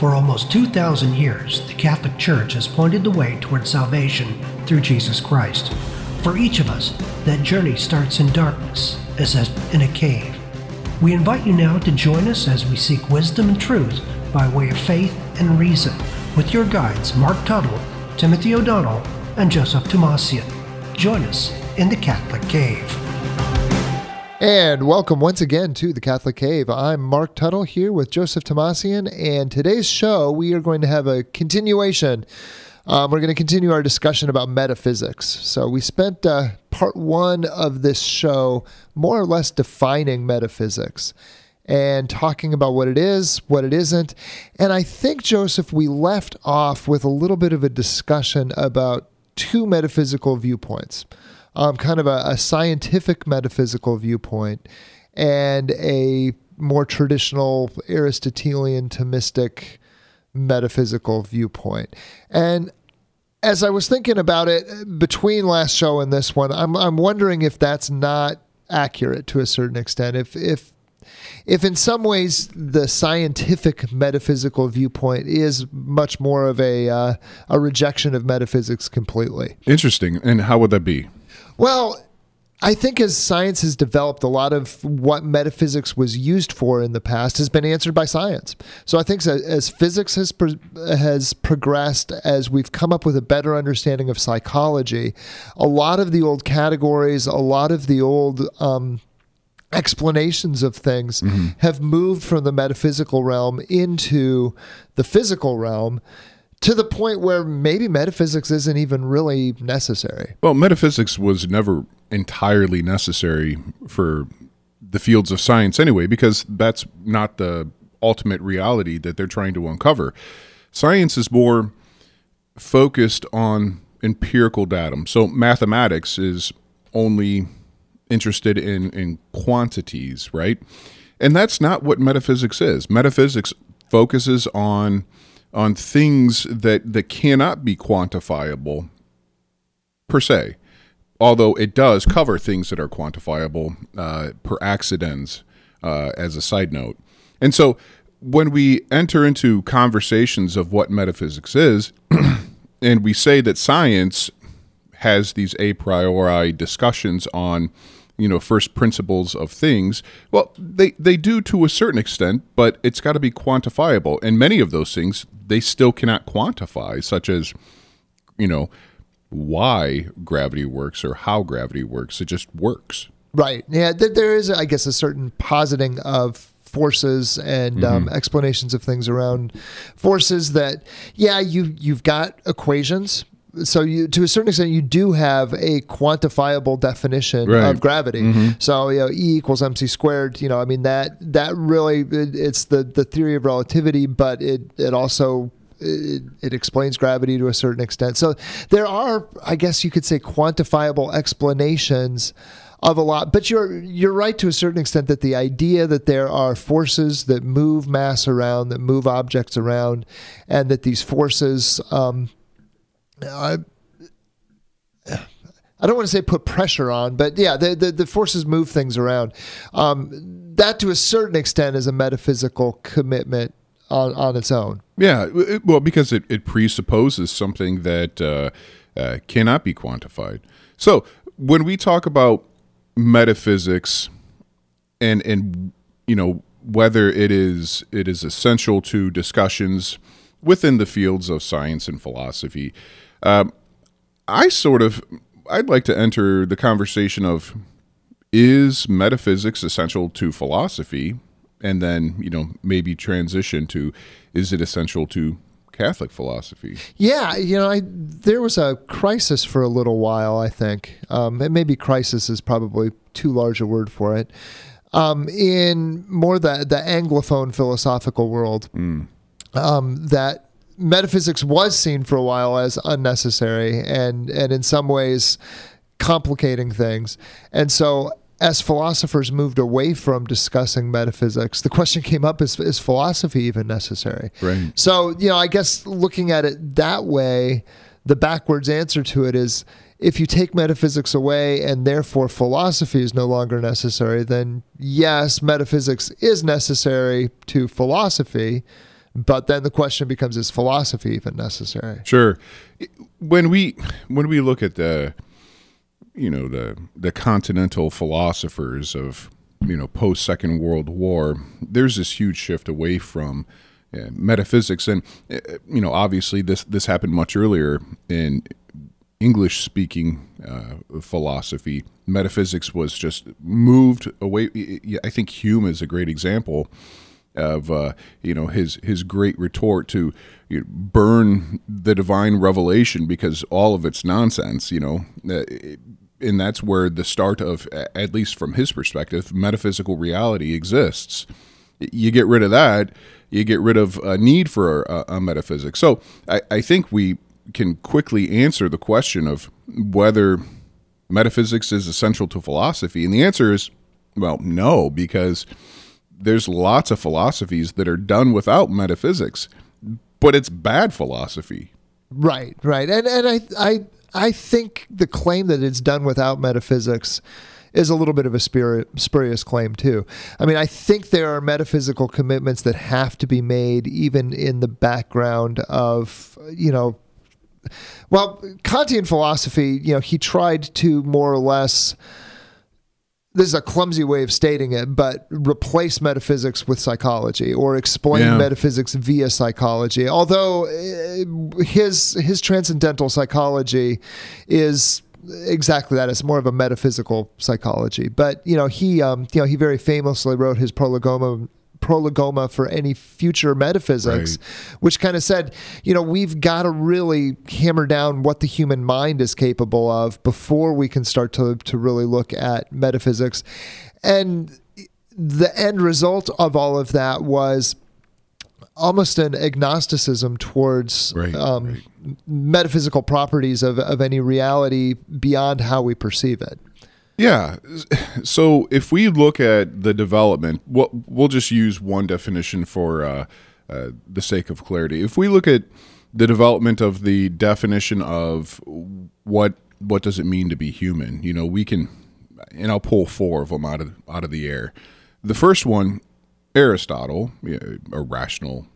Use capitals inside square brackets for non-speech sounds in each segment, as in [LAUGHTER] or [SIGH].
For almost 2,000 years, the Catholic Church has pointed the way toward salvation through Jesus Christ. For each of us, that journey starts in darkness, as in a cave. We invite you now to join us as we seek wisdom and truth by way of faith and reason with your guides Marc Tuttle, Timothy O'Donnell, and Joseph Tumasian. Join us in the Catholic Cave. And welcome once again to the Catholic Cave. I'm Marc Tuttle here with Joseph Tumasian, and today's show we are going to have a continuation. Um, we're going to continue our discussion about metaphysics. So we spent uh, part one of this show more or less defining metaphysics and talking about what it is, what it isn't. And I think, Joseph, we left off with a little bit of a discussion about two metaphysical viewpoints um, kind of a, a scientific metaphysical viewpoint and a more traditional Aristotelian Thomistic metaphysical viewpoint. And as I was thinking about it between last show and this one, I'm I'm wondering if that's not accurate to a certain extent. If if if in some ways the scientific metaphysical viewpoint is much more of a uh, a rejection of metaphysics completely. Interesting. And how would that be? Well, I think as science has developed, a lot of what metaphysics was used for in the past has been answered by science. So I think as, as physics has pro- has progressed, as we've come up with a better understanding of psychology, a lot of the old categories, a lot of the old um, explanations of things mm-hmm. have moved from the metaphysical realm into the physical realm to the point where maybe metaphysics isn't even really necessary. Well, metaphysics was never entirely necessary for the fields of science anyway, because that's not the ultimate reality that they're trying to uncover. Science is more focused on empirical datum. So mathematics is only interested in, in quantities, right? And that's not what metaphysics is. Metaphysics focuses on on things that that cannot be quantifiable per se. Although it does cover things that are quantifiable uh, per accidens uh, as a side note. And so when we enter into conversations of what metaphysics is [CLEARS THROAT] and we say that science has these a priori discussions on you know first principles of things well they they do to a certain extent but it's got to be quantifiable. And many of those things they still cannot quantify such as you know why gravity works or how gravity works. It just works. Right. Yeah there is i guess a certain positing of forces and um, mm-hmm. explanations of things around forces that yeah you you've got equations so you to a certain extent you do have a quantifiable definition right. of gravity mm-hmm. so you know e equals mc squared you know i mean that that really it, it's the the theory of relativity but it it also it, it, explains gravity to a certain extent so there are i guess you could say quantifiable explanations of a lot but you're you're right to a certain extent that the idea that there are forces that move mass around that move objects around and that these forces um, I, I don't want to say put pressure on, but yeah, the, the, the forces move things around. Um, that, to a certain extent, is a metaphysical commitment on, on its own. Yeah, well, because it, it presupposes something that uh, uh, cannot be quantified. So when we talk about metaphysics and and you know whether it is it is essential to discussions within the fields of science and philosophy, um, I sort of I'd like to enter the conversation of is metaphysics essential to philosophy, and then you know maybe transition to is it essential to Catholic philosophy? Yeah, you know, I, there was a crisis for a little while. I think um, maybe crisis is probably too large a word for it. Um, in more the the anglophone philosophical world, mm. um, that metaphysics was seen for a while as unnecessary and and in some ways complicating things. And so as philosophers moved away from discussing metaphysics, the question came up is, is philosophy even necessary? Right. So, you know, I guess looking at it that way, the backwards answer to it is if you take metaphysics away and therefore philosophy is no longer necessary, then yes, metaphysics is necessary to philosophy But then the question becomes: Is philosophy even necessary? Sure. When we when we look at the you know the the continental philosophers of you know post Second World War, there's this huge shift away from uh, metaphysics, and uh, you know obviously this this happened much earlier in English speaking uh, philosophy. Metaphysics was just moved away. I think Hume is a great example of uh, you know his his great retort to you know, burn the divine revelation because all of it's nonsense. You know, uh, and that's where the start of, at least from his perspective, metaphysical reality exists. You get rid of that, you get rid of a need for a, a metaphysics. So I, I think we can quickly answer the question of whether metaphysics is essential to philosophy. And the answer is, well, no, because there's lots of philosophies that are done without metaphysics, but it's bad philosophy. Right, right. And and I I I think the claim that it's done without metaphysics is a little bit of a spurious claim too. I mean, I think there are metaphysical commitments that have to be made even in the background of, you know, well, Kantian philosophy, you know, he tried to more or less this is a clumsy way of stating it, but replace metaphysics with psychology or explain yeah. metaphysics via psychology. Although eh, his his transcendental psychology is exactly that. It's more of a metaphysical psychology. But you know, he um, you know he very famously wrote his prolegomena prolegomena for any future metaphysics, right. which kind of said, you know, we've got to really hammer down what the human mind is capable of before we can start to, to really look at metaphysics. And the end result of all of that was almost an agnosticism towards right, um, right. metaphysical properties of, of any reality beyond how we perceive it. Yeah. So if we look at the development, we'll, we'll just use one definition for uh, uh, the sake of clarity. If we look at the development of the definition of what what does it mean to be human, you know, we can, and I'll pull four of them out of out of the air. The first one, Aristotle, a rational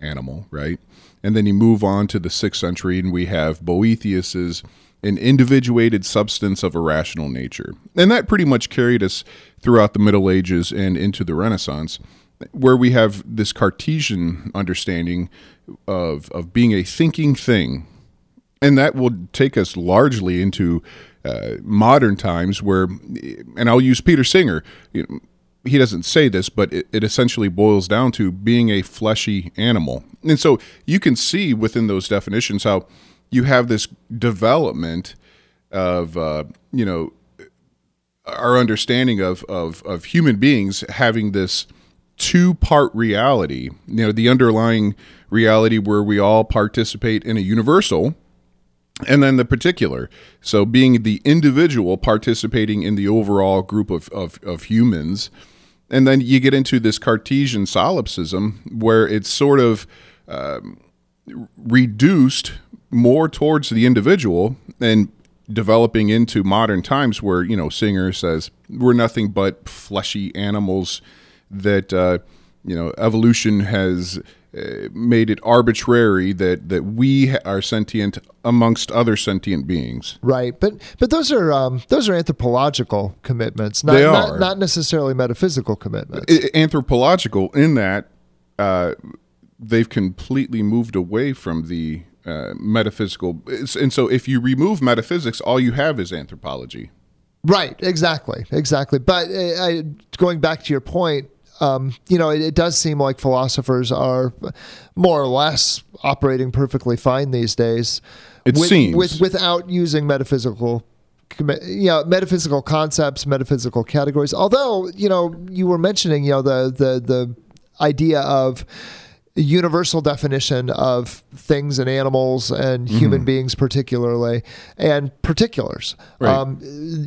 animal, right? And then you move on to the sixth century, and we have Boethius's an individuated substance of a rational nature. And that pretty much carried us throughout the Middle Ages and into the Renaissance, where we have this Cartesian understanding of, of being a thinking thing. And that will take us largely into uh, modern times where, and I'll use Peter Singer. You know, he doesn't say this, but it, it, essentially boils down to being a fleshy animal. And so you can see within those definitions how you have this development of uh, you know our understanding of, of of human beings having this two part reality. You know the underlying reality where we all participate in a universal and then the particular. So being the individual participating in the overall group of, of, of humans. And then you get into this cartesian solipsism where it's sort of um, reduced more towards the individual and developing into modern times where you know singer says we're nothing but fleshy animals that uh, you know evolution has uh, made it arbitrary that that we are sentient amongst other sentient beings. Right, but but those are um, those are anthropological commitments. Not, they are not, not necessarily metaphysical commitments. anthropological in that uh, they've completely moved away from the uh, metaphysical. And so, if you remove metaphysics, all you have is anthropology. Right. Exactly. Exactly. But uh, I, going back to your point, um, you know, it, it, does seem like philosophers are more or less operating perfectly fine these days. It with, seems with without using metaphysical you know metaphysical concepts metaphysical categories although you know you were mentioning you know the the the idea of universal definition of things and animals and human mm-hmm. beings particularly and particulars right. um,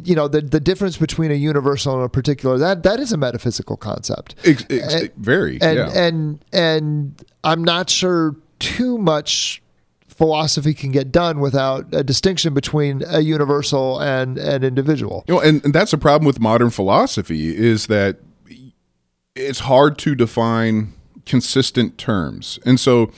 you know the, the difference between a universal and a particular that that is a metaphysical concept ex- ex- and, very and, yeah. and and i'm not sure too much philosophy can get done without a distinction between a universal and an individual. You know, and, and that's a problem with modern philosophy is that it's hard to define consistent terms. And so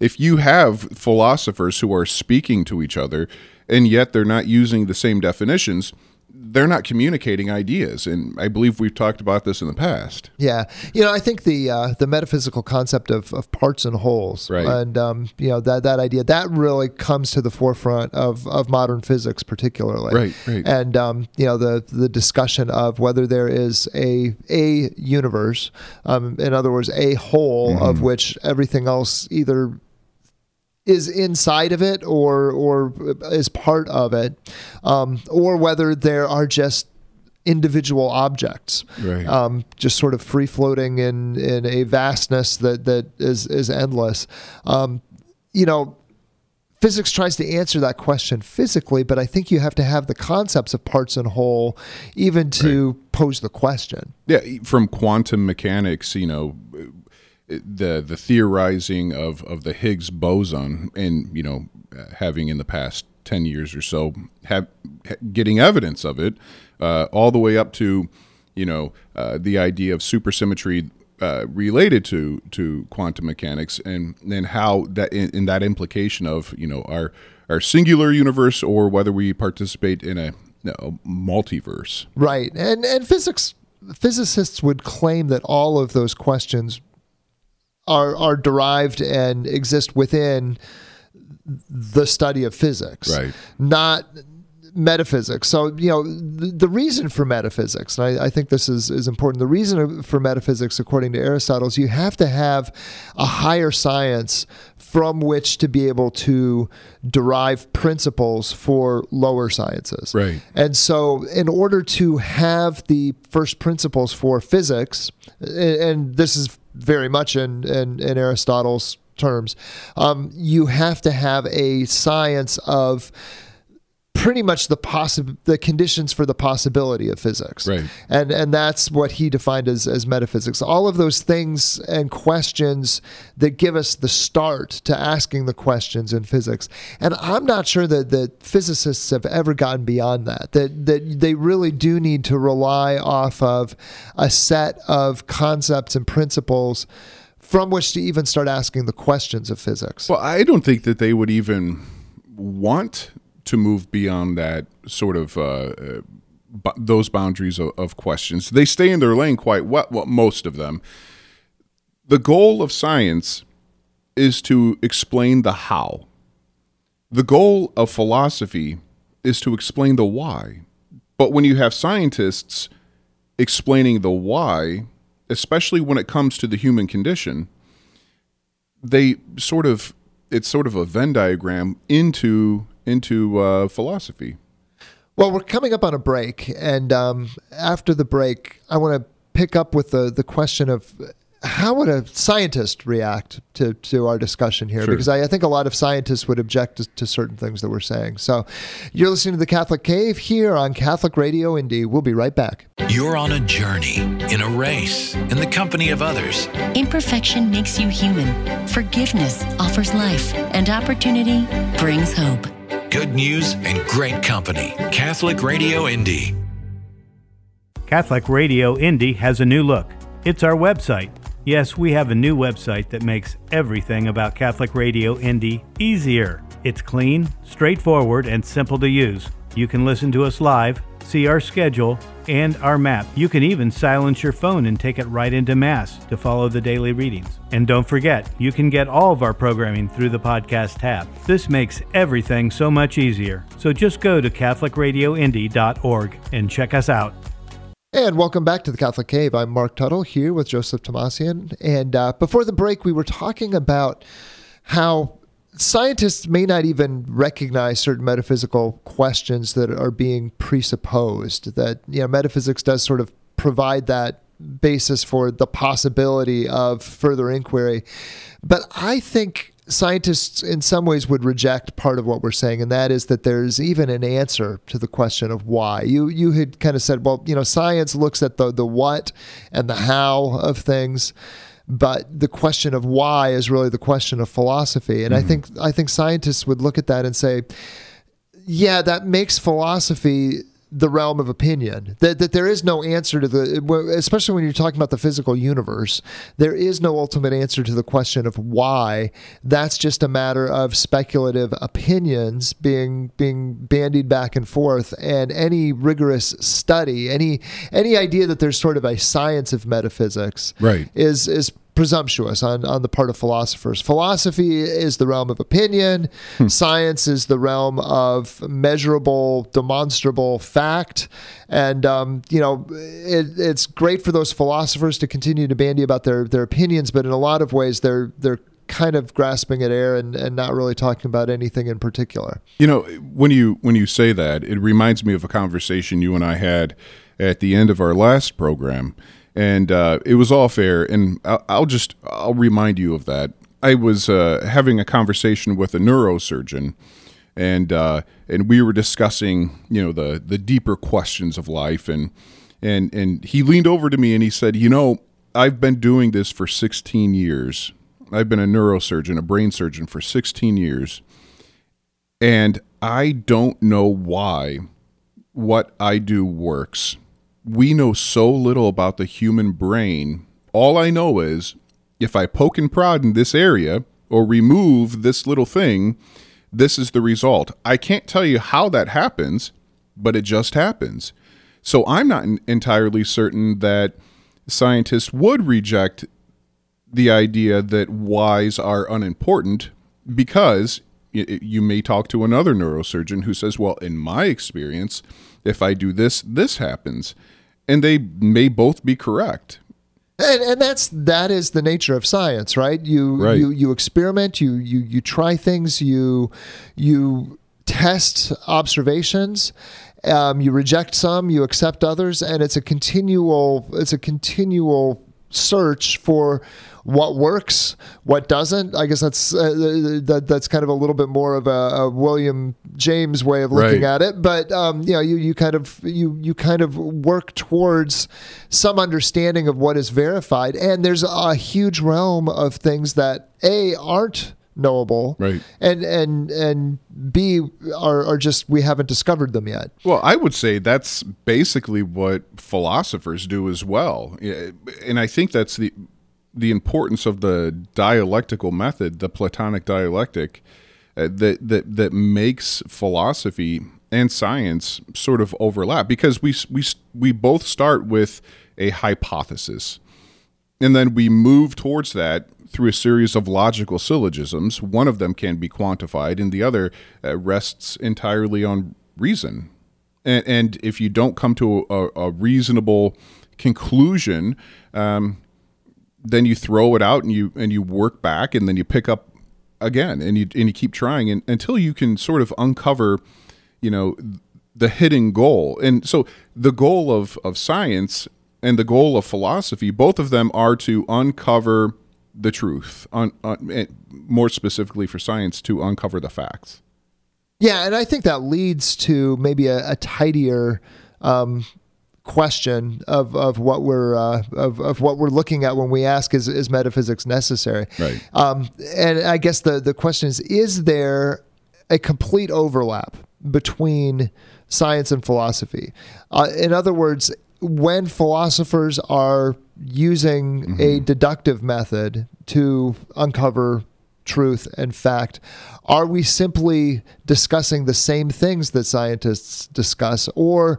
if you have philosophers who are speaking to each other and yet they're not using the same definitions, they're not communicating ideas, and I believe we've talked about this in the past. Yeah, you know, I think the uh, the metaphysical concept of, of parts and wholes, Right. and um, you know that that idea that really comes to the forefront of, of modern physics, particularly. Right, right. And um, you know the the discussion of whether there is a a universe, um, in other words, a whole of Mm-hmm. which everything else either is inside of it or or is part of it, um, or whether there are just individual objects, Right. um, just sort of free floating in in a vastness that that is is endless. Um, you know, physics tries to answer that question physically, but I think you have to have the concepts of parts and whole even to pose the question. Yeah, from quantum mechanics, you know, the the theorizing of of the Higgs boson, and you know, having in the past ten years or so, have getting evidence of it, uh, all the way up to, you know, uh, the idea of supersymmetry. Uh, related to to quantum mechanics and then how that in, in that implication of you know our our singular universe or whether we participate in a, a multiverse Right. And and physics physicists would claim that all of those questions are are derived and exist within the study of physics. Right. Not metaphysics. So, you know, the, the reason for metaphysics, and I, I think this is, is important, the reason for metaphysics, according to Aristotle, is you have to have a higher science from which to be able to derive principles for lower sciences. Right. And so, in order to have the first principles for physics, a- and this is very much in, in, in Aristotle's terms, um, you have to have a science of pretty much the possi- the conditions for the possibility of physics. Right. And and that's what he defined as as metaphysics. All of those things and questions that give us the start to asking the questions in physics. And I'm not sure that that physicists have ever gotten beyond that. That that they really do need to rely off of a set of concepts and principles from which to even start asking the questions of physics. Well, I don't think that they would even want to move beyond that sort of uh, uh, b- those boundaries of, of questions. They stay in their lane quite well, well. Most of them. The goal of science is to explain the how. The goal of philosophy is to explain the why. But when you have scientists explaining the why, especially when it comes to the human condition, they sort of it's sort of a Venn diagram into into uh, philosophy. Well, we're coming up on a break, and um, after the break, I want to pick up with the the question of how would a scientist react to, to our discussion here? Sure. Because I, I think a lot of scientists would object to, to certain things that we're saying. So, you're listening to the Catholic Cave here on Catholic Radio Indy. We'll be right back. You're on a journey, in a race, in the company of others. Imperfection makes you human. Forgiveness offers life, and opportunity brings hope. Good news and great company. Catholic Radio Indy. Catholic Radio Indy has a new look. It's our website. Yes, we have a new website that makes everything about Catholic Radio Indy easier. It's clean, straightforward, and simple to use. You can listen to us live, see our schedule, and our map. You can even silence your phone and take it right into Mass to follow the daily readings. And don't forget, you can get all of our programming through the podcast tab. This makes everything so much easier. So just go to CatholicRadioIndy.org and check us out. And welcome back to the Catholic Cave. I'm Marc Tuttle here with Joseph Tumasian. And uh, before the break, we were talking about how scientists may not even recognize certain metaphysical questions that are being presupposed. That you know, metaphysics does sort of provide that basis for the possibility of further inquiry. But I think scientists in some ways would reject part of what we're saying and that is that there's even an answer to the question of why you you had kind of said well you know science looks at the the what and the how of things but the question of why is really the question of philosophy. And i mm-hmm. think i think scientists would look at that and say yeah that makes philosophy the realm of opinion. That that there is no answer to the, especially when you're talking about the physical universe. There is no ultimate answer to the question of why. That's just a matter of speculative opinions being being bandied back and forth, and any rigorous study, any any idea that there's sort of a science of metaphysics, Right. is is presumptuous on, on the part of philosophers. Philosophy is the realm of opinion. Science is the realm of measurable, demonstrable fact. And, um, you know, it, it's great for those philosophers to continue to bandy about their, their opinions, but in a lot of ways, they're, they're kind of grasping at air and, and not really talking about anything in particular. You know, when you when you say that, it reminds me of a conversation you and I had at the end of our last program, and uh, it was off air. And I'll, I'll just I'll remind you of that. I was uh, having a conversation with a neurosurgeon, and uh, and we were discussing you know the the deeper questions of life, and and and he leaned over to me and he said, you know, I've been doing this for 16 years. I've been a neurosurgeon, a brain surgeon for 16 years. And I don't know why what I do works. We know so little about the human brain. All I know is if I poke and prod in this area or remove this little thing, this is the result. I can't tell you how that happens, but it just happens. So I'm not entirely certain that scientists would reject the idea that whys are unimportant because you may talk to another neurosurgeon who says, Well, in my experience, if I do this, this happens. And they may both be correct. And, and that's that is the nature of science, right? You Right. you you experiment, you you you try things, you you test observations, um, you reject some, you accept others, and it's a continual it's a continual search for what works, what doesn't. I guess that's uh, that, that's kind of a little bit more of a, a William James way of looking Right. at it. But um, you know, you you kind of you you kind of work towards some understanding of what is verified, and there's a huge realm of things that a aren't knowable, Right. and and and b are, are just we haven't discovered them yet. Well, I would say that's basically what philosophers do as well. And I think that's the the importance of the dialectical method, the Platonic dialectic, uh, that that that makes philosophy and science sort of overlap because we we we both start with a hypothesis. And then we move towards that through a series of logical syllogisms. One of them can be quantified, and the other uh, rests entirely on reason. And, and if you don't come to a, a reasonable conclusion, um, then you throw it out and you and you work back, and then you pick up again, and you and you keep trying and, until you can sort of uncover, you know, the hidden goal. And so the goal of of science and the goal of philosophy, both of them are to uncover the truth. Un, and more specifically for science, to uncover the facts. Yeah, and I think that leads to maybe a, a tidier um, question of, of what we're uh, of, of what we're looking at when we ask is, is metaphysics necessary? Right. Um, and I guess the the question is: Is there a complete overlap between science and philosophy? Uh, in other words, when philosophers are using a mm-hmm. deductive method to uncover truth and fact, are we simply discussing the same things that scientists discuss, or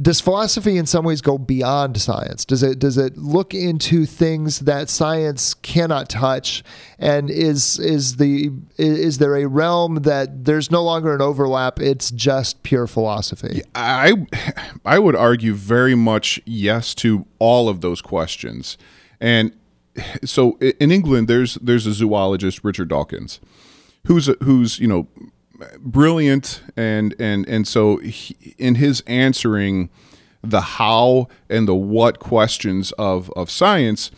does philosophy in some ways go beyond science? Does it does it look into things that science cannot touch? And is is the is there a realm that there's no longer an overlap? It's just pure philosophy. I [SIGHS] I would argue very much yes to all of those questions. And [SIGHS] so in England there's there's a zoologist Richard Dawkins who's a, who's you know brilliant and and and so he, in his answering the how and the what questions of of science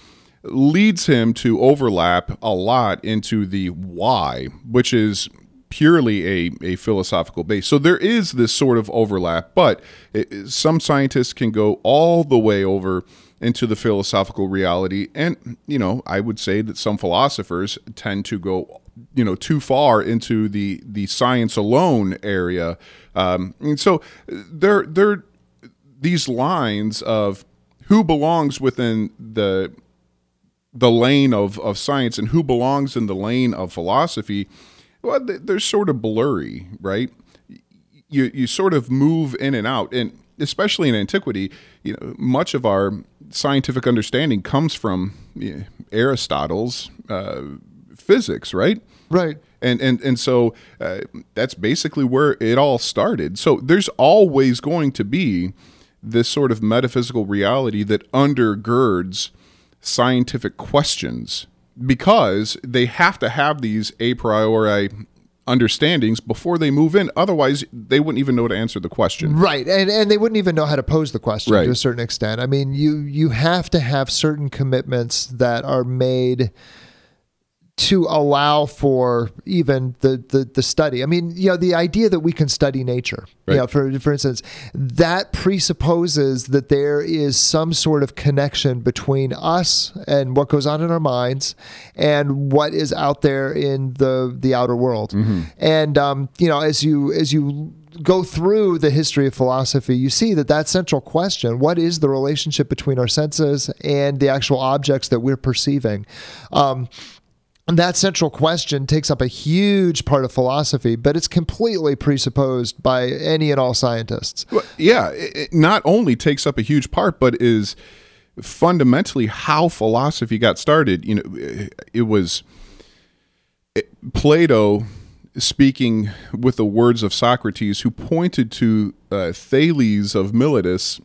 leads him to overlap a lot into the why which is purely a, a philosophical base. So there is this sort of overlap but it, some scientists can go all the way over into the philosophical reality. And you know i would say that some philosophers tend to go you know too far into the the science alone area. Um, and so there there these lines of who belongs within the the lane of, of science and who belongs in the lane of philosophy, well, they're sort of blurry, right? You you sort of move in and out, and especially in antiquity, you know, much of our scientific understanding comes from Aristotle's uh, physics, right? Right. And and and so uh, that's basically where it all started. So there's always going to be this sort of metaphysical reality that undergirds scientific questions because they have to have these a priori understandings before they move in. Otherwise, they wouldn't even know to answer the question. Right, and and they wouldn't even know how to pose the question Right. to a certain extent. I mean, you you have to have certain commitments that are made to allow for even the, the the study. I mean, you know, the idea that we can study nature. Right. You know, for for instance, that presupposes that there is some sort of connection between us and what goes on in our minds and what is out there in the the outer world. And um, you know, as you as you go through the history of philosophy, you see that that central question, what is the relationship between our senses and the actual objects that we're perceiving? Um, that central question takes up a huge part of philosophy, but it's completely presupposed by any and all scientists. Well, yeah, it, not only takes up a huge part, but is fundamentally how philosophy got started. You know, it, it was Plato speaking with the words of Socrates, who pointed to uh, Thales of Miletus,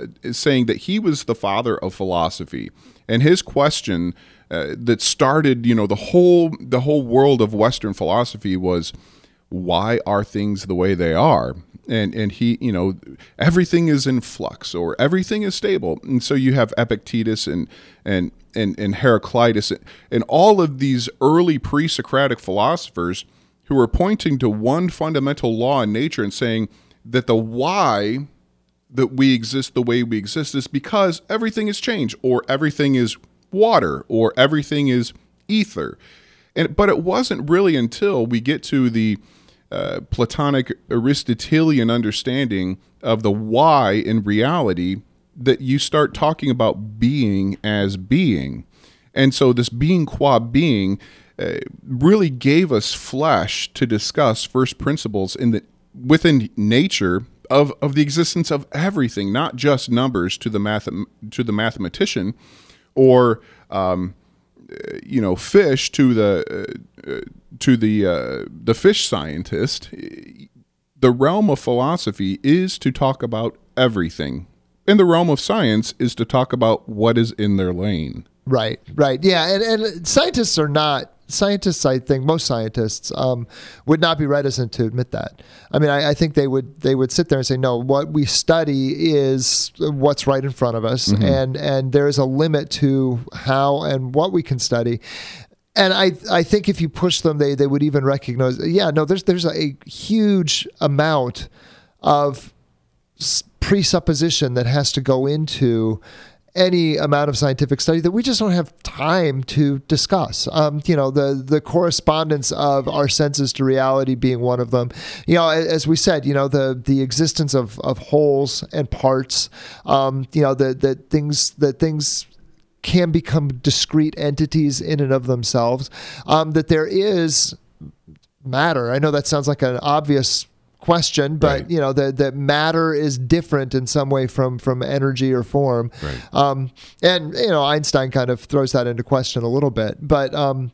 uh, saying that he was the father of philosophy, and his question uh, that started, you know, the whole the whole world of Western philosophy was, why are things the way they are? And and he, you know, everything is in flux or everything is stable, and so you have Epictetus and and and and Heraclitus and all of these early pre-Socratic philosophers who are pointing to one fundamental law in nature and saying that the why that we exist the way we exist is because everything is change or everything is water or everything is ether. And but it wasn't really until we get to the uh, platonic aristotelian understanding of the why in reality that you start talking about being as being. And so this being qua being uh, really gave us flesh to discuss first principles in the within nature of, of the existence of everything, not just numbers to the math to the mathematician, or um, uh, you know fish to the uh, uh, to the uh, the fish scientist. The realm of philosophy is to talk about everything, and the realm of science is to talk about what is in their lane. Right, right. Yeah, and, and scientists are not scientists. I think most scientists um, would not be reticent to admit that. I mean, I, I think they would they would sit there and say, no, what we study is what's right in front of us, and and there is a limit to how and what we can study. And I, I think if you push them, they, they would even recognize, yeah, no, there's there's a huge amount of presupposition that has to go into any amount of scientific study that we just don't have time to discuss. Um, you know, the the correspondence of our senses to reality being one of them. You know, as we said, you know, the the existence of of wholes and parts. Um, you know, the the things that things can become discrete entities in and of themselves. Um, that there is matter. I know that sounds like an obvious question, but Right. you know that that matter is different in some way from from energy or form. Right. Um, and you know Einstein kind of throws that into question a little bit, but um,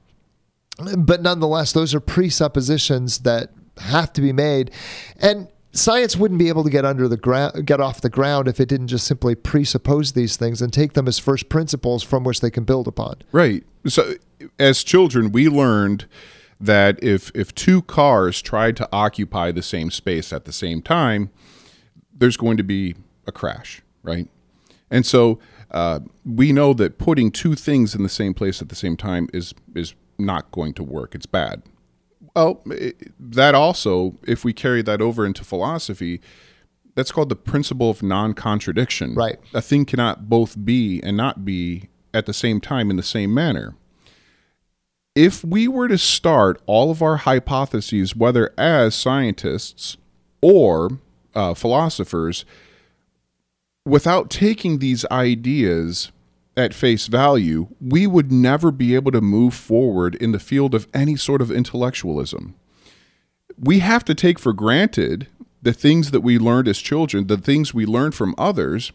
but nonetheless, those are presuppositions that have to be made, and science wouldn't be able to get under the ground, get off the ground if it didn't just simply presuppose these things and take them as first principles from which they can build upon. Right. So as children, we learned that if if two cars tried to occupy the same space at the same time, there's going to be a crash, right? And so uh, we know that putting two things in the same place at the same time is is not going to work. It's bad. Well, it, that also, if we carry that over into philosophy, that's called the principle of non-contradiction. Right. A thing cannot both be and not be at the same time in the same manner. If we were to start all of our hypotheses, whether as scientists or uh, philosophers, without taking these ideas at face value, we would never be able to move forward in the field of any sort of intellectualism. We have to take for granted the things that we learned as children, the things we learned from others,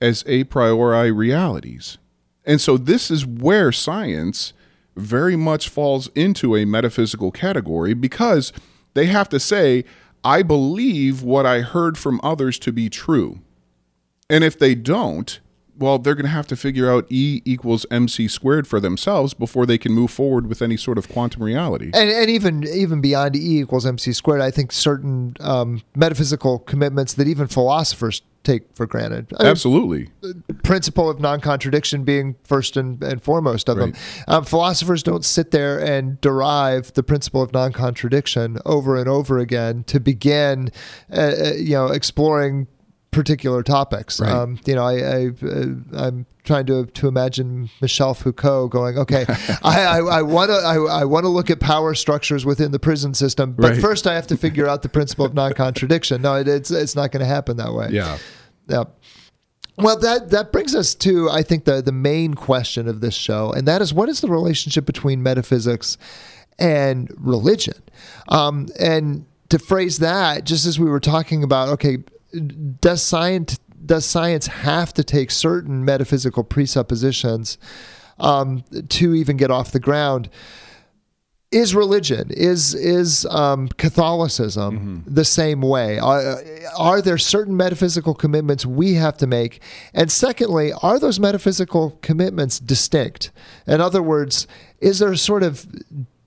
as a priori realities. And so, this is where science very much falls into a metaphysical category because they have to say, I believe what I heard from others to be true. And if they don't, well, they're going to have to figure out E equals mc squared for themselves before they can move forward with any sort of quantum reality. And, and even even beyond E equals mc squared, I think certain um, metaphysical commitments that even philosophers take for granted. I mean, Absolutely. principle of non-contradiction being first and, and foremost of them. Um, philosophers don't sit there and derive the principle of non-contradiction over and over again to begin, uh, uh, you know, exploring particular topics. Right. Um, you know, I, I uh, I'm trying to to imagine Michel Foucault going, okay, [LAUGHS] I I want to I, I want to look at power structures within the prison system, but Right. first I have to figure out the principle of non-contradiction. No, it, it's it's not going to happen that way. Yeah. Yeah. Well, that that brings us to I think the the main question of this show, and that is what is the relationship between metaphysics and religion? Um, and to phrase that, just as we were talking about, okay, does science does science have to take certain metaphysical presuppositions um, to even get off the ground? is religion is is um, Catholicism the same way? Are, are there certain metaphysical commitments we have to make? And secondly, are those metaphysical commitments distinct? In other words, is there a sort of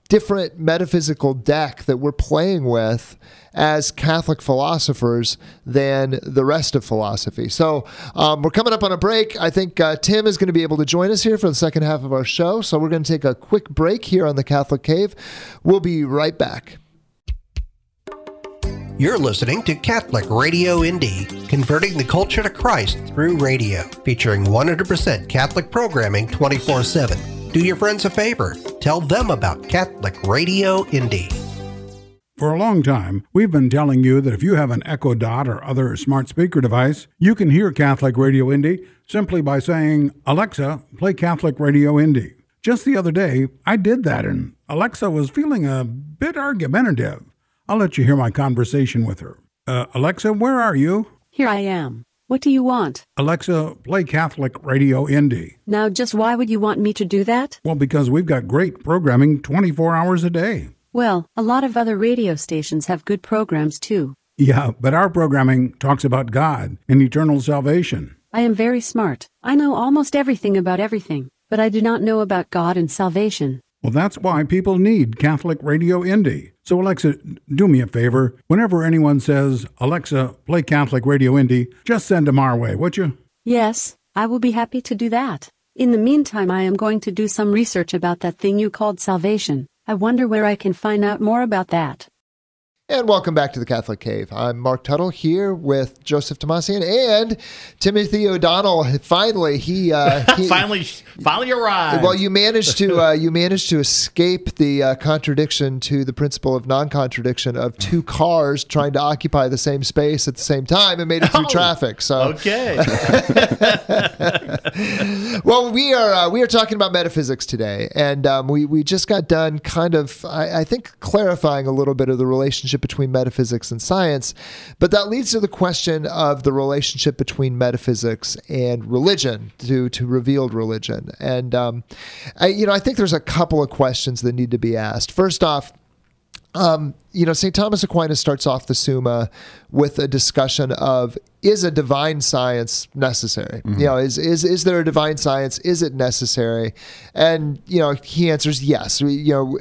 different metaphysical deck that we're playing with as Catholic philosophers than the rest of philosophy. So um, we're coming up on a break. I think uh, Tim is going to be able to join us here for the second half of our show. So we're going to take a quick break here on the Catholic Cave. We'll be right back. You're listening to Catholic Radio Indy, converting the culture to Christ through radio, featuring 100% Catholic programming 24 7. Do your friends a favor. Tell them about Catholic Radio Indy. For a long time, we've been telling you that if you have an Echo Dot or other smart speaker device, you can hear Catholic Radio Indy simply by saying, Alexa, play Catholic Radio Indy. Just the other day, I did that and Alexa was feeling a bit argumentative. I'll let you hear my conversation with her. Uh, Alexa, where are you? Here I am. What do you want? Alexa, play Catholic Radio Indy. Now, just why would you want me to do that? Well, because we've got great programming 24 hours a day. Well, a lot of other radio stations have good programs too. Yeah, but our programming talks about God and eternal salvation. I am very smart. I know almost everything about everything, but I do not know about God and salvation. Well, that's why people need Catholic Radio Indy. So, Alexa, do me a favor. Whenever anyone says, Alexa, play Catholic Radio Indy, just send them our way, would you? Yes, I will be happy to do that. In the meantime, I am going to do some research about that thing you called salvation. I wonder where I can find out more about that. And welcome back to the Catholic Cave. I'm Marc Tuttle here with Joseph Tumasian and Timothy O'Donnell. Finally, he, uh, [LAUGHS] he finally, finally arrived. Well, you managed to uh, you managed to escape the uh, contradiction to the principle of non-contradiction of two cars trying to occupy the same space at the same time and made it through Oh, traffic. So, okay. [LAUGHS] well, we are uh, we are talking about metaphysics today, and um, we we just got done kind of I, I think clarifying a little bit of the relationship between metaphysics and science, but that leads to the question of the relationship between metaphysics and religion to to revealed religion, and um, I, you know I think there's a couple of questions that need to be asked. First off. Um, you know, St. Thomas Aquinas starts off the Summa with a discussion of is a divine science necessary? You know, is is is there a divine science? Is it necessary? And you know, he answers yes. You know,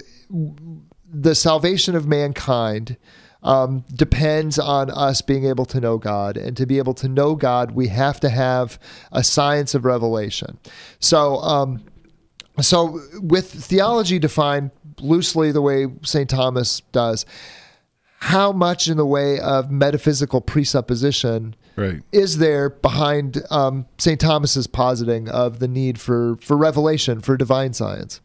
the salvation of mankind um, depends on us being able to know God, and to be able to know God, we have to have a science of revelation. So. Um, so, with theology defined loosely the way St. Thomas does, how much in the way of metaphysical presupposition Right. is there behind um, St. Thomas's positing of the need for, for revelation, for divine science?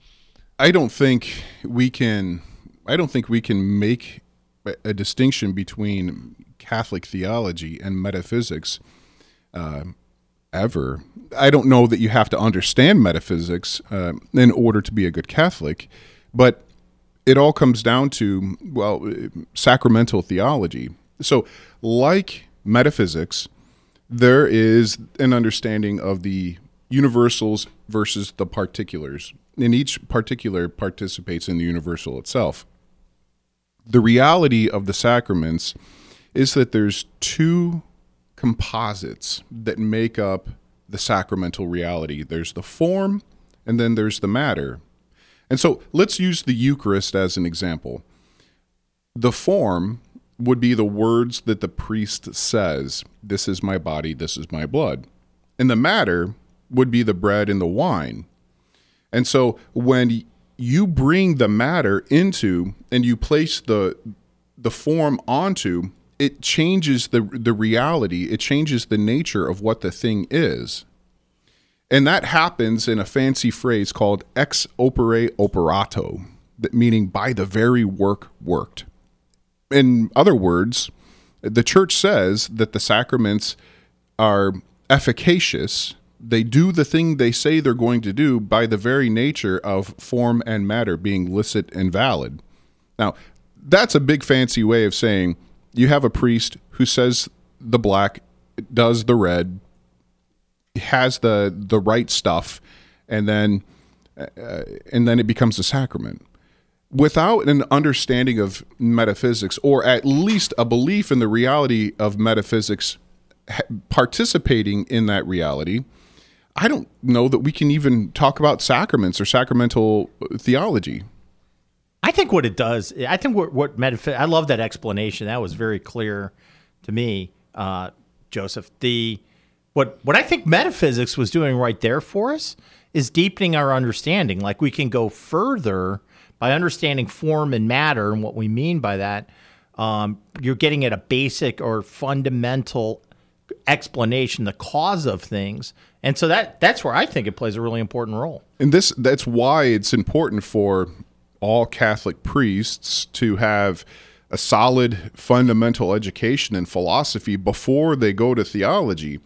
I don't think we can. I don't think we can make a- distinction between Catholic theology and metaphysics uh, ever. I don't know that you have to understand metaphysics uh, in order to be a good Catholic, but it all comes down to, well, sacramental theology. So, like metaphysics, there is an understanding of the universals versus the particulars, and each particular participates in the universal itself. The reality of the sacraments is that there's two composites that make up the sacramental reality there's the form, and then there's the matter. And so let's use the Eucharist as an example. The form would be the words that the priest says This is my body, this is my blood. And the matter would be the bread and the wine. And so when you bring the matter into and you place the the form onto it changes the the reality. It changes the nature of what the thing is. And that happens in a fancy phrase called ex opere operato meaning by the very work worked. In other words the church says that the sacraments are efficacious they do the thing they say they're going to do by the very nature of form and matter being licit and valid. Now that's a big fancy way of saying you have a priest who says the black does the red has the the right stuff and then uh, and then it becomes a sacrament. Without an understanding of metaphysics or at least a belief in the reality of metaphysics participating in that reality i don't know that we can even talk about sacraments or sacramental theology I think what it does, I think what, what metaphysics, I love that explanation. That was very clear to me, uh, Joseph. The what what I think metaphysics was doing right there for us is deepening our understanding. Like we can go further by understanding form and matter and what we mean by that. Um, you're getting at a basic or fundamental explanation, the cause of things, and so that that's where I think it plays a really important role. And this that's why it's important for all Catholic priests to have a solid fundamental education in philosophy before they go to theology.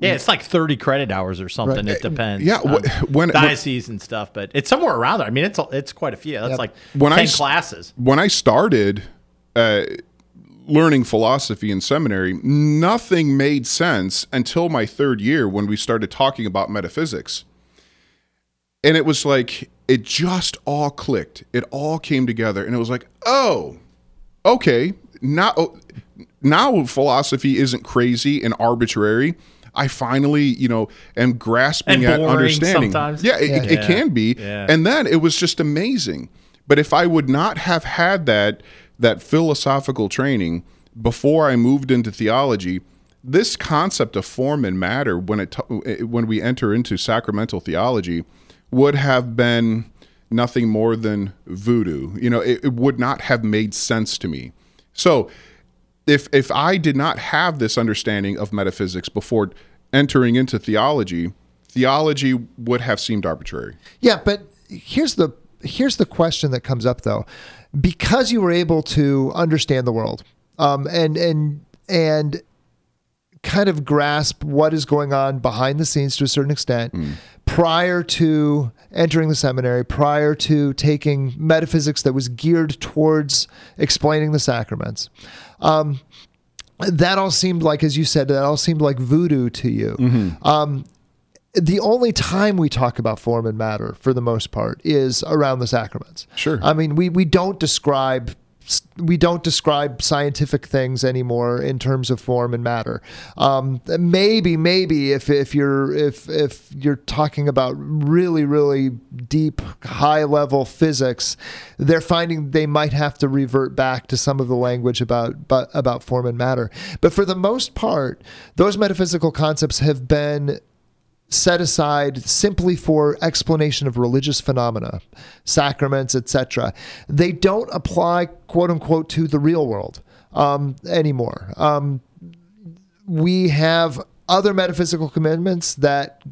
Yeah, it's like 30 credit hours or something. Right. It depends. Yeah, when diocese when, and stuff, but it's somewhere around there. I mean, it's it's quite a few. That's yep. like when 10 I, classes. When I started uh, learning philosophy in seminary, nothing made sense until my third year when we started talking about metaphysics. And it was like it just all clicked. It all came together, and it was like, oh, okay, now oh, now philosophy isn't crazy and arbitrary. I finally, you know, am grasping at understanding. Sometimes. Yeah, it, yeah. it can be. Yeah. And then it was just amazing. But if I would not have had that that philosophical training before I moved into theology, this concept of form and matter when it when we enter into sacramental theology would have been nothing more than voodoo. You know, it, it, would not have made sense to me. So, if if I did not have this understanding of metaphysics before entering into theology, theology would have seemed arbitrary. Yeah, but here's the here's the question that comes up though, because you were able to understand the world, um, and and and kind of grasp what is going on behind the scenes to a certain extent mm. prior to entering the seminary, prior to taking metaphysics that was geared towards explaining the sacraments. Um, that all seemed like, as you said, that all seemed like voodoo to you. Mm-hmm. Um, the only time we talk about form and matter, for the most part, is around the sacraments. Sure. I mean, we we don't describe we don't describe scientific things anymore in terms of form and matter. Um, maybe, maybe if, if you're if if you're talking about really really deep high level physics, they're finding they might have to revert back to some of the language about but about form and matter. But for the most part, those metaphysical concepts have been set aside simply for explanation of religious phenomena, sacraments, etc. They don't apply, quote unquote, to the real world um, anymore. Um, we have other metaphysical commitments that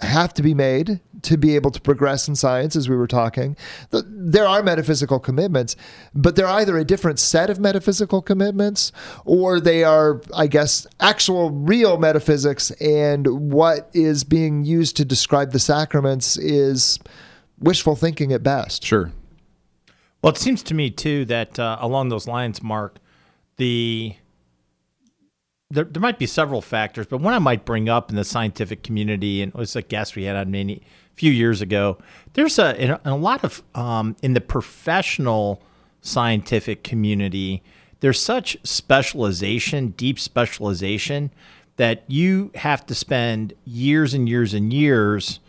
have to be made to be able to progress in science, as we were talking. There are metaphysical commitments, but they're either a different set of metaphysical commitments or they are, I guess, actual real metaphysics. And what is being used to describe the sacraments is wishful thinking at best. Sure. Well, it seems to me too that uh, along those lines, Marc, the there, there might be several factors, but one I might bring up in the scientific community, and it was a guest we had on many few years ago. There's a, in a, in a lot of um, in the professional scientific community, there's such specialization, deep specialization, that you have to spend years and years and years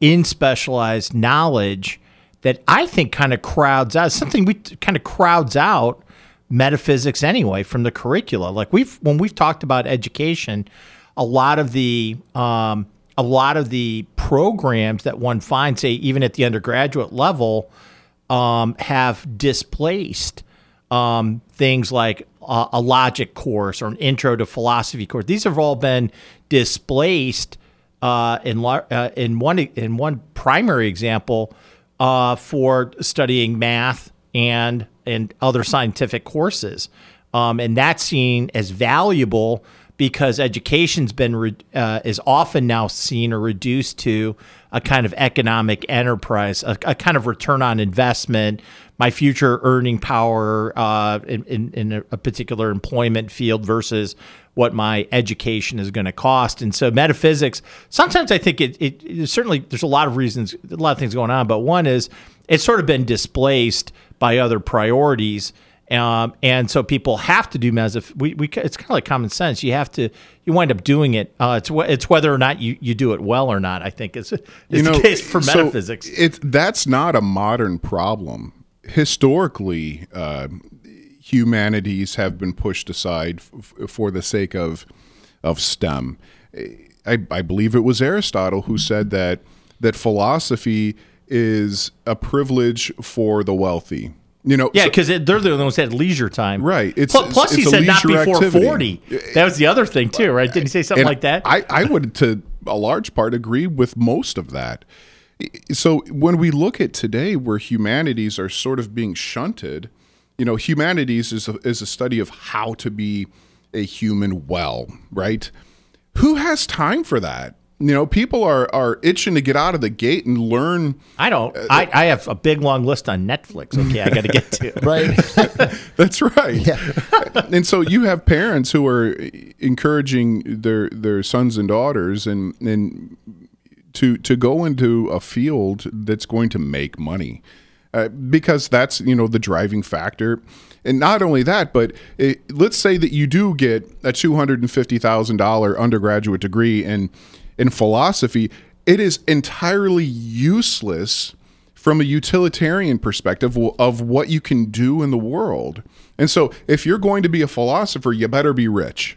in specialized knowledge that I think kind of crowds out something we kind of crowds out metaphysics anyway from the curricula. Like we've when we've talked about education, a lot of the um, a lot of the programs that one finds, say even at the undergraduate level, um, have displaced um, things like a, a logic course or an intro to philosophy course. These have all been displaced uh, in uh, in one in one primary example uh, for studying math and and other scientific courses. Um, and that's seen as valuable because education's been re- uh, is often now seen or reduced to a kind of economic enterprise, a, a kind of return on investment, my future earning power uh, in, in, in, a particular employment field versus what my education is going to cost. And so metaphysics, sometimes I think it, it, it certainly there's a lot of reasons, a lot of things going on, but one is it's sort of been displaced by other priorities. Um, and so people have to do mesoph. We, we it's kind of like common sense. You have to you wind up doing it. Uh, it's it's whether or not you, you do it well or not. I think is, is you know, the case for metaphysics. It that's not a modern problem. Historically, uh, humanities have been pushed aside f- for the sake of of STEM. I, I believe it was Aristotle who said that that philosophy is a privilege for the wealthy. You know, yeah, because so, they're the ones that had leisure time, right? It's plus, plus it's he said not before activity. forty. That was the other thing too, right? Didn't he say something and like that? I, I would, to a large part, agree with most of that. So when we look at today, where humanities are sort of being shunted, you know, humanities is a, is a study of how to be a human well, right? Who has time for that? You know people are are itching to get out of the gate and learn i don't uh, I, I have a big long list on netflix okay i gotta get to. [LAUGHS] Right. [LAUGHS] That's right. Yeah. [LAUGHS] and so you have parents who are encouraging their their sons and daughters and and to to go into a field that's going to make money uh, because that's you know the driving factor. And not only that, but it, let's say that you do get a two hundred and fifty thousand dollar undergraduate degree, and in philosophy, it is entirely useless from a utilitarian perspective of what you can do in the world. And so, if you're going to be a philosopher, you better be rich.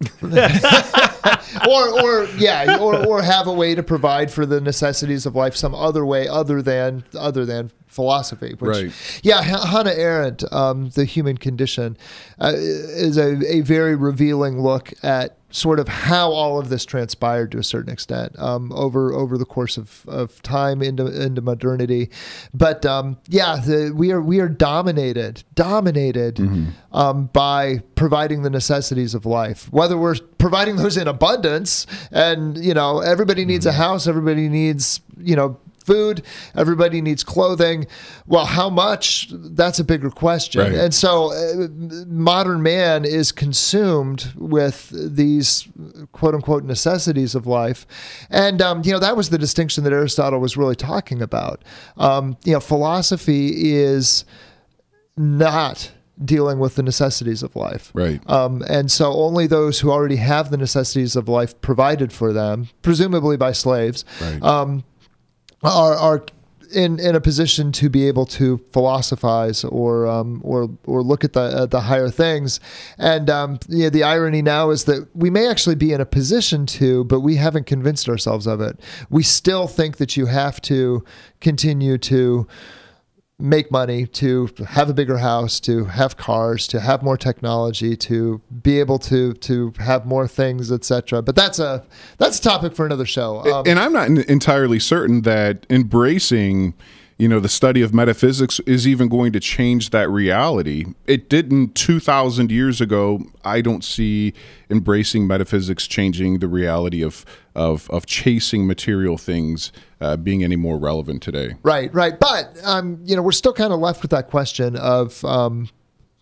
[LAUGHS] or, or yeah, or, or have a way to provide for the necessities of life some other way other than other than philosophy. Which, right. Yeah, Hannah Arendt, um, the human condition, uh, is a, a very revealing look at sort of how all of this transpired to a certain extent um, over over the course of, of time into into modernity. But um, yeah, the, we are we are dominated dominated mm-hmm. um, by providing the necessities of life. Whether we're providing those in abundance, and you know everybody needs mm-hmm. a house, everybody needs you know food, everybody needs clothing. Well, how much? That's a bigger question. Right. And so, uh, modern man is consumed with these quote unquote necessities of life. And, um, you know, that was the distinction that Aristotle was really talking about. Um, you know, philosophy is not dealing with the necessities of life. Right. Um, and so only those who already have the necessities of life provided for them, presumably by slaves, right. um, are are in in a position to be able to philosophize or um, or or look at the uh, the higher things. And um, you know, the irony now is that we may actually be in a position to, but we haven't convinced ourselves of it. We still think that you have to continue to make money, to have a bigger house, to have cars, to have more technology, to be able to to have more things, etc. But that's a that's a topic for another show. Um, and I'm not entirely certain that embracing you know the study of metaphysics is even going to change that reality it didn't 2000 years ago i don't see embracing metaphysics changing the reality of of, of chasing material things uh, being any more relevant today right right but um, you know we're still kind of left with that question of um,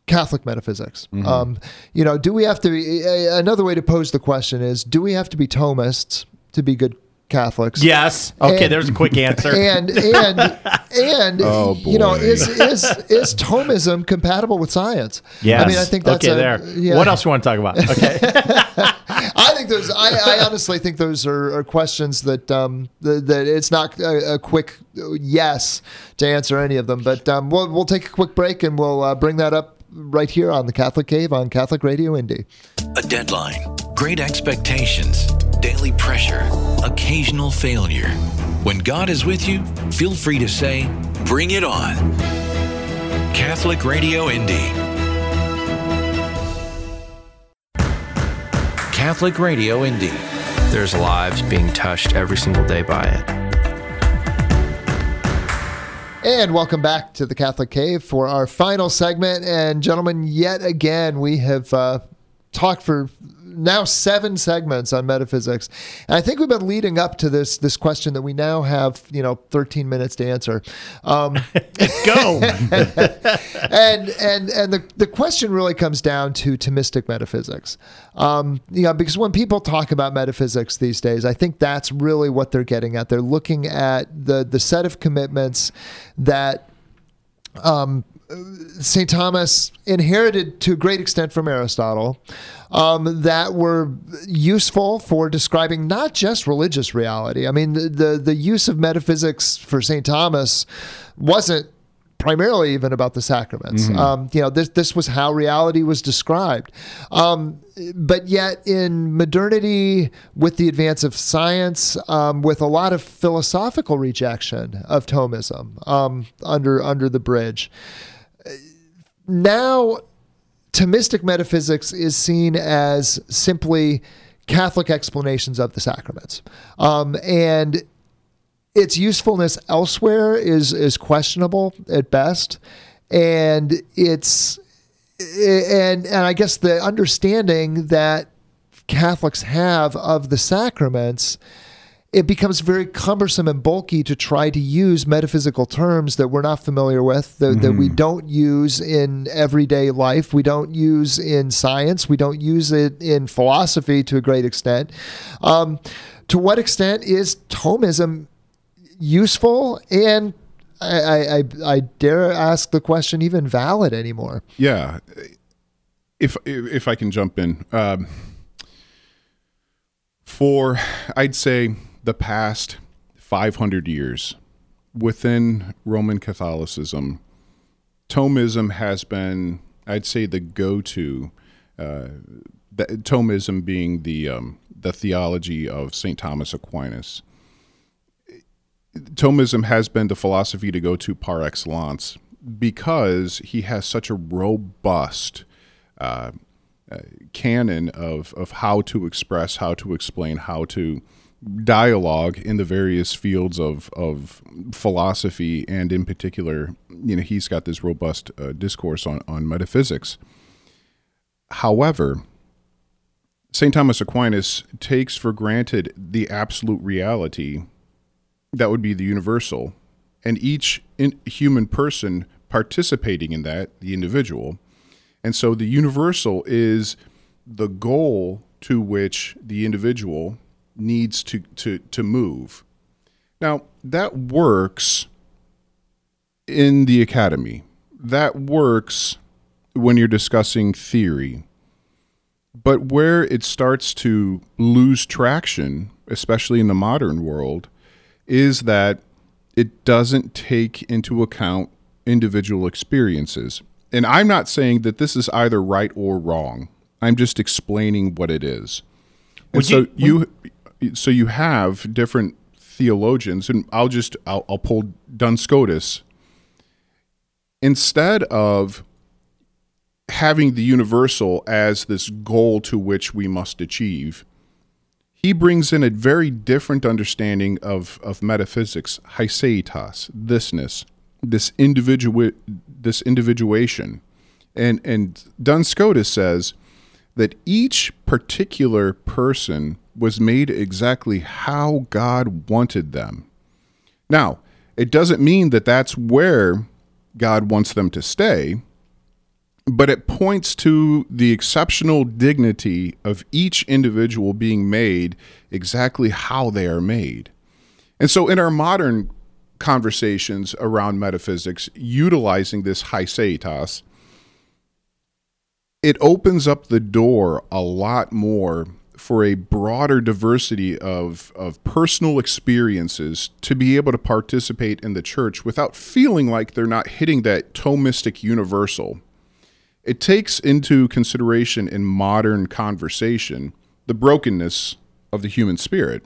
Catholic metaphysics. Mm-hmm. Um, you know, do we have to be? Another way to pose the question is: Do we have to be Thomists to be good Catholics? Yes. Okay, And- there's a quick answer. And and and [LAUGHS] Oh, you know, is is is Thomism compatible with science? yes. I mean, I think that's okay. a, there. yeah. What else you want to talk about? [LAUGHS] Okay. I think those. I, I honestly think those are, are questions that um that, that it's not a, a quick yes to answer any of them. But um, we'll we'll take a quick break and we'll uh, bring that up right here on the Catholic Cave on Catholic Radio Indy. A deadline, great expectations, daily pressure, occasional failure. When God is with you, feel free to say, Bring it on. Catholic Radio Indy. Catholic Radio Indy. There's lives being touched every single day by it. And welcome back to the Catholic Cave for our final segment. And gentlemen, yet again, we have uh, talked for now seven segments on metaphysics. And I think we've been leading up to this this question that we now have, you know, 13 minutes to answer. Um, [LAUGHS] Go. [LAUGHS] and and and the, the question really comes down to Thomistic metaphysics. Um, you know, because when people talk about metaphysics these days, I think that's really what they're getting at. They're looking at the the set of commitments that um, St. Thomas inherited to a great extent from Aristotle um, that were useful for describing not just religious reality. I mean, the, the, the use of metaphysics for St. Thomas wasn't primarily even about the sacraments. Um, you know, this this was how reality was described. Um, but yet, in modernity, with the advance of science, um, with a lot of philosophical rejection of Thomism um, under under the bridge, now Thomistic metaphysics is seen as simply Catholic explanations of the sacraments, um, and its usefulness elsewhere is is questionable at best, and it's and and I guess the understanding that Catholics have of the sacraments it becomes very cumbersome and bulky to try to use metaphysical terms that we're not familiar with, that, that we don't use in everyday life, we don't use in science, we don't use it in philosophy to a great extent. Um, to what extent is Thomism useful? And I, I, I, I dare ask the question even valid anymore? Yeah, if if I can jump in, um, for I'd say the past 500 years within Roman Catholicism, Thomism has been, I'd say, the go-to. Uh, Thomism being the um, the theology of Saint Thomas Aquinas. Thomism has been the philosophy to go to par excellence because he has such a robust uh, uh, canon of, of how to express, how to explain, how to dialogue in the various fields of, of philosophy, and in particular, you know, he's got this robust uh, discourse on, on metaphysics. However, St. Thomas Aquinas takes for granted the absolute reality that would be the universal, and each in, human person participating in that, the individual. And so the universal is the goal to which the individual needs to, to, to move. Now, that works in the academy, that works when you're discussing theory. But where it starts to lose traction, especially in the modern world, is that it doesn't take into account individual experiences. And I'm not saying that this is either right or wrong. I'm just explaining what it is. And Would so you- you, so you have different theologians, and I'll just I'll, I'll pull Duns Scotus. instead of having the universal as this goal to which we must achieve, he brings in a very different understanding of, of metaphysics, haecceitas, thisness, this individual this individuation. And and Duns Scotus says that each particular person was made exactly how God wanted them. Now, it doesn't mean that that's where God wants them to stay, but it points to the exceptional dignity of each individual being made exactly how they are made. And so, in our modern conversations around metaphysics, utilizing this haecceitas, it opens up the door a lot more for a broader diversity of, of personal experiences to be able to participate in the church without feeling like they're not hitting that Thomistic universal. It takes into consideration in modern conversation the brokenness of the human spirit.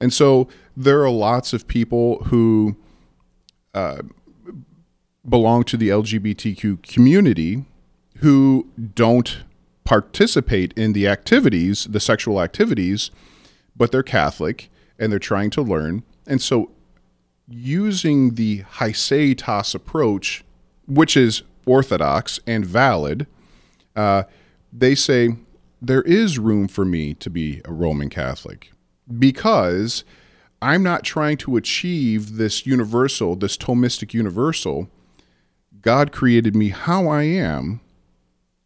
And so there are lots of people who uh, belong to the LGBTQ community who don't participate in the activities, the sexual activities, but they're Catholic and they're trying to learn. And so using the Haecceitas approach, which is orthodox and valid, uh, they say there is room for me to be a Roman Catholic because I'm not trying to achieve this universal, this Thomistic universal. God created me how I am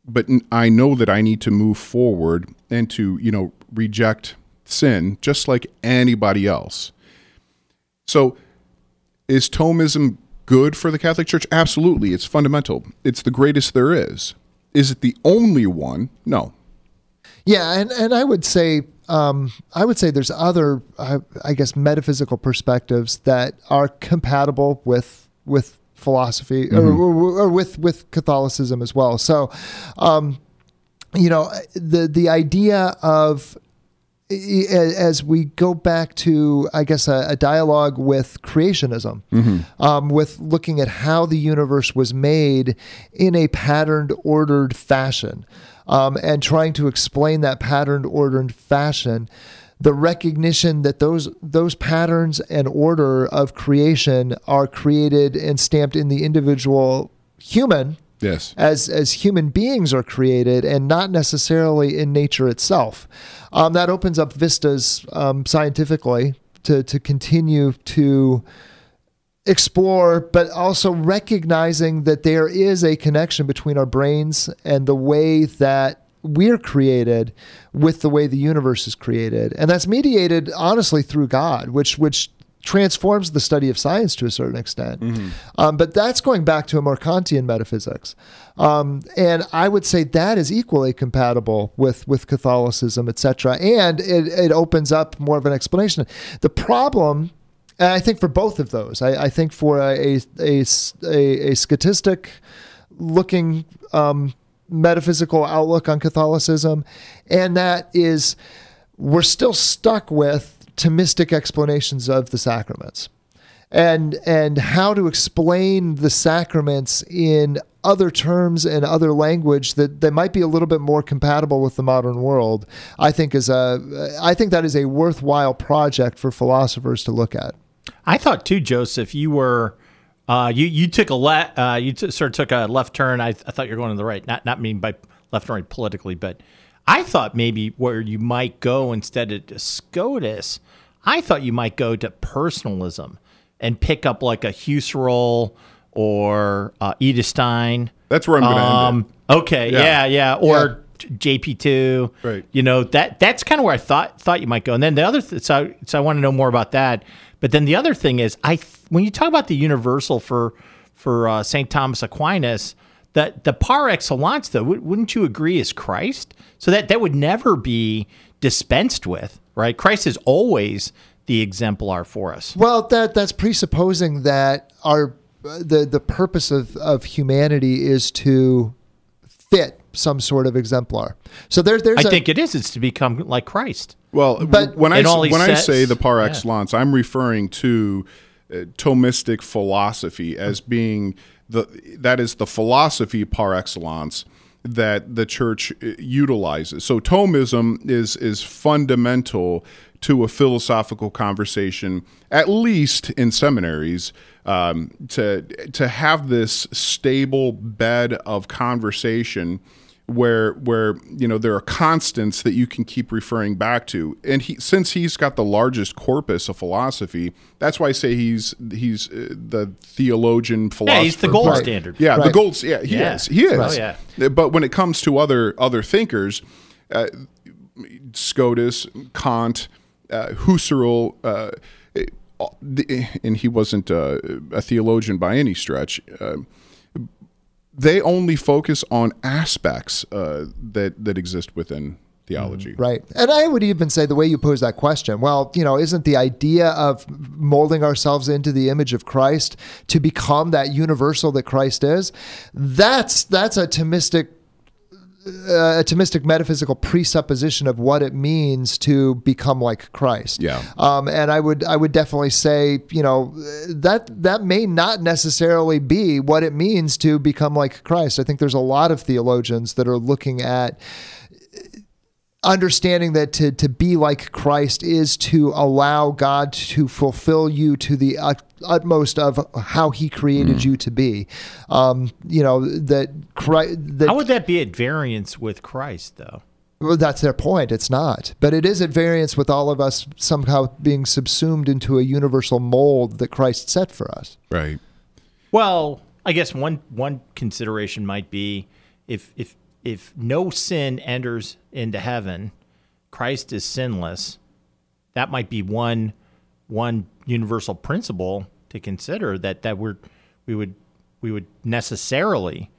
but I know that I need to move forward and to, you know, reject sin just like anybody else. So, is Thomism good for the Catholic Church? Absolutely. It's fundamental. It's the greatest there is. Is it the only one? No. Yeah, and, and I would say um, I would say there's other, uh, I guess, metaphysical perspectives that are compatible with with philosophy mm-hmm. or, or, with with Catholicism as well. So, um, you know, the the idea of as we go back to, I guess, a, a dialogue with creationism, mm-hmm. um, with looking at how the universe was made in a patterned, ordered fashion, um, and trying to explain that patterned, ordered fashion the recognition that those those patterns and order of creation are created and stamped in the individual human yes. as as human beings are created and not necessarily in nature itself. Um, that opens up vistas um, scientifically to to continue to explore but also recognizing that there is a connection between our brains and the way that we're created with the way the universe is created. And that's mediated honestly through god which which transforms the study of science to a certain extent. Mm-hmm. um, but that's going back to a more kantian metaphysics. Um, and i would say that is equally compatible with with catholicism etc and it, it opens up more of an explanation. The problem and i think for both of those i, I think for a, a, a, a statistic looking um, metaphysical outlook on Catholicism, and that is we're still stuck with Thomistic explanations of the sacraments. And and how to explain the sacraments in other terms and other language that, that might be a little bit more compatible with the modern world, I think is a I think that is a worthwhile project for philosophers to look at. I thought too, Joseph, you were uh, you you took a le- uh, you t- sort of took a left turn. I, I thought you were going to the right. Not not mean by left and right politically, but I thought maybe where you might go instead of Scotus, I thought you might go to personalism and pick up like a Husserl or uh, Edith Stein. That's where I'm going to um, end it. Okay, yeah, yeah, yeah. or yeah. JP two. Right. You know that that's kind of where I thought thought you might go. And then the other th- so so I want to know more about that. But then the other thing is, I th- when you talk about the universal for for uh, Saint Thomas Aquinas, that the par excellence, though, w- wouldn't you agree, is Christ? So that that would never be dispensed with, right? Christ is always the exemplar for us. Well, that that's presupposing that our the the purpose of of humanity is to fit some sort of exemplar. So there's there's I a, think it is. It's to become like Christ. Well, but when I when sets, I say the par excellence, yeah. I'm referring to uh, Thomistic philosophy as being the that is the philosophy par excellence that the church uh, utilizes. So Thomism is is fundamental to a philosophical conversation, at least in seminaries, um, to to have this stable bed of conversation where where you know there are constants that you can keep referring back to and he since he's got the largest corpus of philosophy that's why i say he's he's uh, the theologian philosopher Yeah, he's the gold Right. standard. yeah the gold yeah he Yeah. is he is Oh, yeah. but when it comes to other other thinkers uh, scotus kant uh, husserl uh, and he wasn't uh, a theologian by any stretch uh, they only focus on aspects uh, that that exist within theology. Right. And I would even say the way you pose that question, well, you know, isn't the idea of molding ourselves into the image of Christ to become that universal that Christ is? That's that's a Thomistic a Thomistic metaphysical presupposition of what it means to become like Christ. Yeah. Um, and I would I would definitely say you know that that may not necessarily be what it means to become like Christ. I think there's a lot of theologians that are looking at understanding that to, to be like Christ is to allow God to fulfill you to the ut- utmost of how he created you to be. Um, you know, that Christ, that How would that be at variance with Christ, though? well, that's their point. It's not, but it is at variance with all of us somehow being subsumed into a universal mold that Christ set for us. Right. Well, I guess one one consideration might be if if if no sin enters into heaven, Christ is sinless. That might be one one universal principle to consider that that we're we would we would necessarily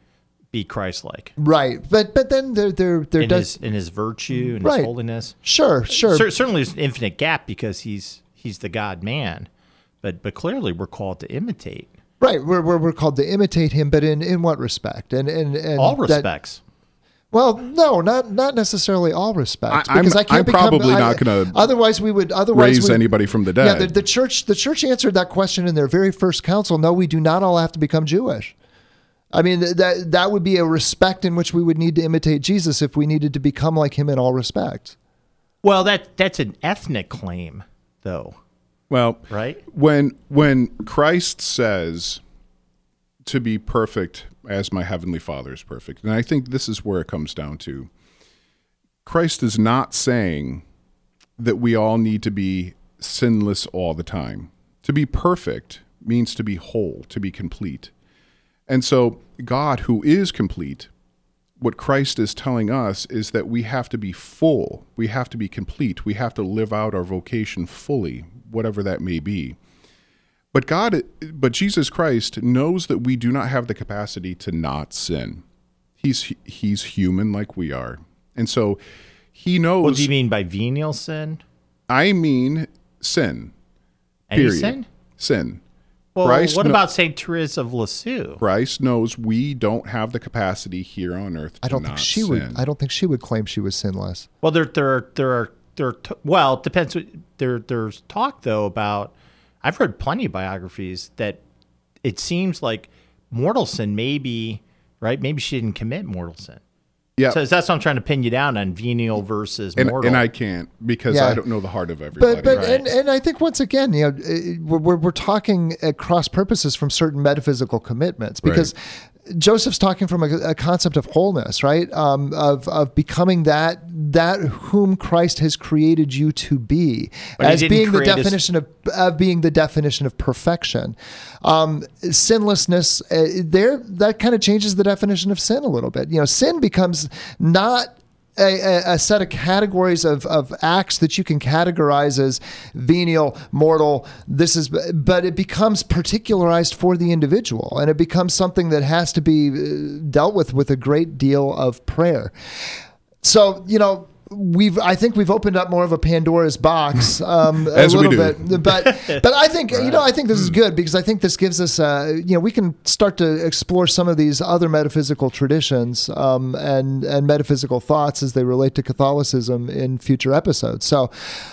be Christ-like Right, but but then there there there in does his in his virtue and Right. his holiness. Sure, sure. Cer- certainly, there's an infinite gap because he's he's the God Man, but but clearly we're called to imitate right. We're, we're we're called to imitate him, but in in what respect? And and and all that- respects. Well, no, not not necessarily all respects. I- I'm- because I can't I'm become, probably I- not gonna Otherwise, we would otherwise raise we- anybody from the Yeah, dead. the, the church the church answered that question in their very first council. No, we do not all have to become Jewish. I mean that that would be a respect in which we would need to imitate Jesus if we needed to become like him in all respects. Well, that that's an ethnic claim, though. Well, Right? when when Christ says to be perfect as my heavenly Father is perfect, and I think this is where it comes down to. Christ is not saying that we all need to be sinless all the time. To be perfect means to be whole, to be complete. And so, God, who is complete, what Christ is telling us is that we have to be full, we have to be complete, we have to live out our vocation fully, whatever that may be. But God, but Jesus Christ knows that we do not have the capacity to not sin. He's he's human like we are, and so he knows. What do you mean by venial sin? I mean sin. Any period. sin? Sin. Well, Christ what kno- about Saint Therese of Lisieux? Christ knows we don't have the capacity here on earth. I don't think she sin. would. I don't think she would claim she was sinless. Well, there there are there are there are t- well, it depends. There there's talk though about. I've read plenty of biographies that it seems like mortal sin maybe right. Maybe she didn't commit mortal sin. Yeah. So that's what I'm trying to pin you down on venial versus and, mortal. and I can't because Yeah. I don't know the heart of everybody. But but and, and I think once again, you know, we're we're, we're talking at cross purposes from certain metaphysical commitments because Joseph's talking from a, a concept of wholeness, right? Um, of of becoming that that whom Christ has created you to be, But as being the definition of of being the definition of perfection. Um, sinlessness uh, there that kind of changes the definition of sin a little bit. You know, sin becomes not a, a, set of categories of, of acts that you can categorize as venial, mortal. This is, but it becomes particularized for the individual, and it becomes something that has to be uh, dealt with with a great deal of prayer. So you know, we've I think we've opened up more of a Pandora's box [LAUGHS] um, a As we little do. bit, but [LAUGHS] but I think you know I think this is good because I think this gives us uh, you know we can start to explore some of these other metaphysical traditions um, and and metaphysical thoughts as they relate to Catholicism in future episodes. So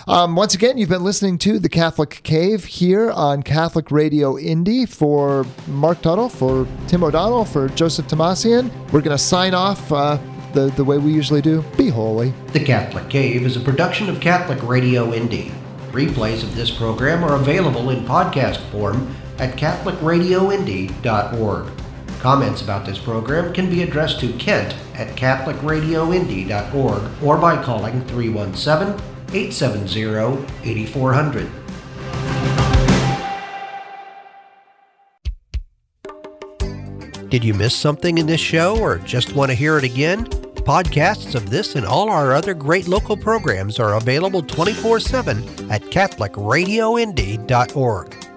um, once again, you've been listening to the Catholic Cave here on Catholic Radio Indy for Marc Tuttle, for Tim O'Donnell, for Joseph Tumasian. We're going to sign off. Uh, the, the way we usually do, be holy. The Catholic Cave is a production of Catholic Radio Indy. Replays of this program are available in podcast form at CatholicRadioIndy.org. Comments about this program can be addressed to Kent at CatholicRadioIndy.org or by calling 317 870 8400. Did you miss something in this show or just want to hear it again? Podcasts of this and all our other great local programs are available 24 7 at CatholicRadioIndy.org.